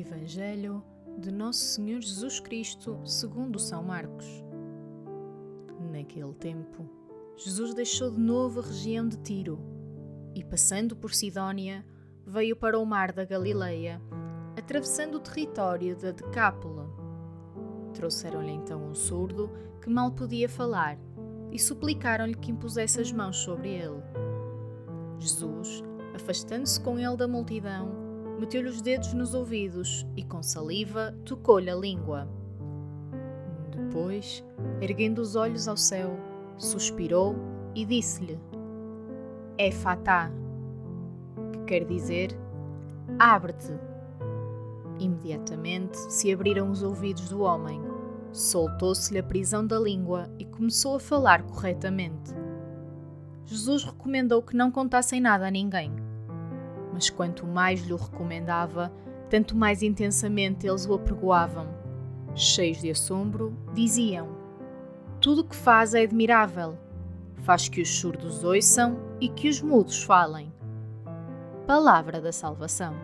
Evangelho de Nosso Senhor Jesus Cristo, segundo São Marcos. Naquele tempo, Jesus deixou de novo a região de Tiro e, passando por Sidónia, veio para o mar da Galileia, atravessando o território da Decápola. Trouxeram-lhe então um surdo que mal podia falar e suplicaram-lhe que impusesse as mãos sobre ele. Jesus, afastando-se com ele da multidão, meteu-lhe os dedos nos ouvidos e, com saliva, tocou-lhe a língua. Depois, erguendo os olhos ao céu, suspirou e disse-lhe: É fatá, que quer dizer: Abre-te. Imediatamente se abriram os ouvidos do homem, soltou-se-lhe a prisão da língua e começou a falar corretamente. Jesus recomendou que não contassem nada a ninguém mas quanto mais lhe o recomendava, tanto mais intensamente eles o apregoavam. Cheios de assombro, diziam: Tudo o que faz é admirável. Faz que os surdos ouçam e que os mudos falem. Palavra da Salvação.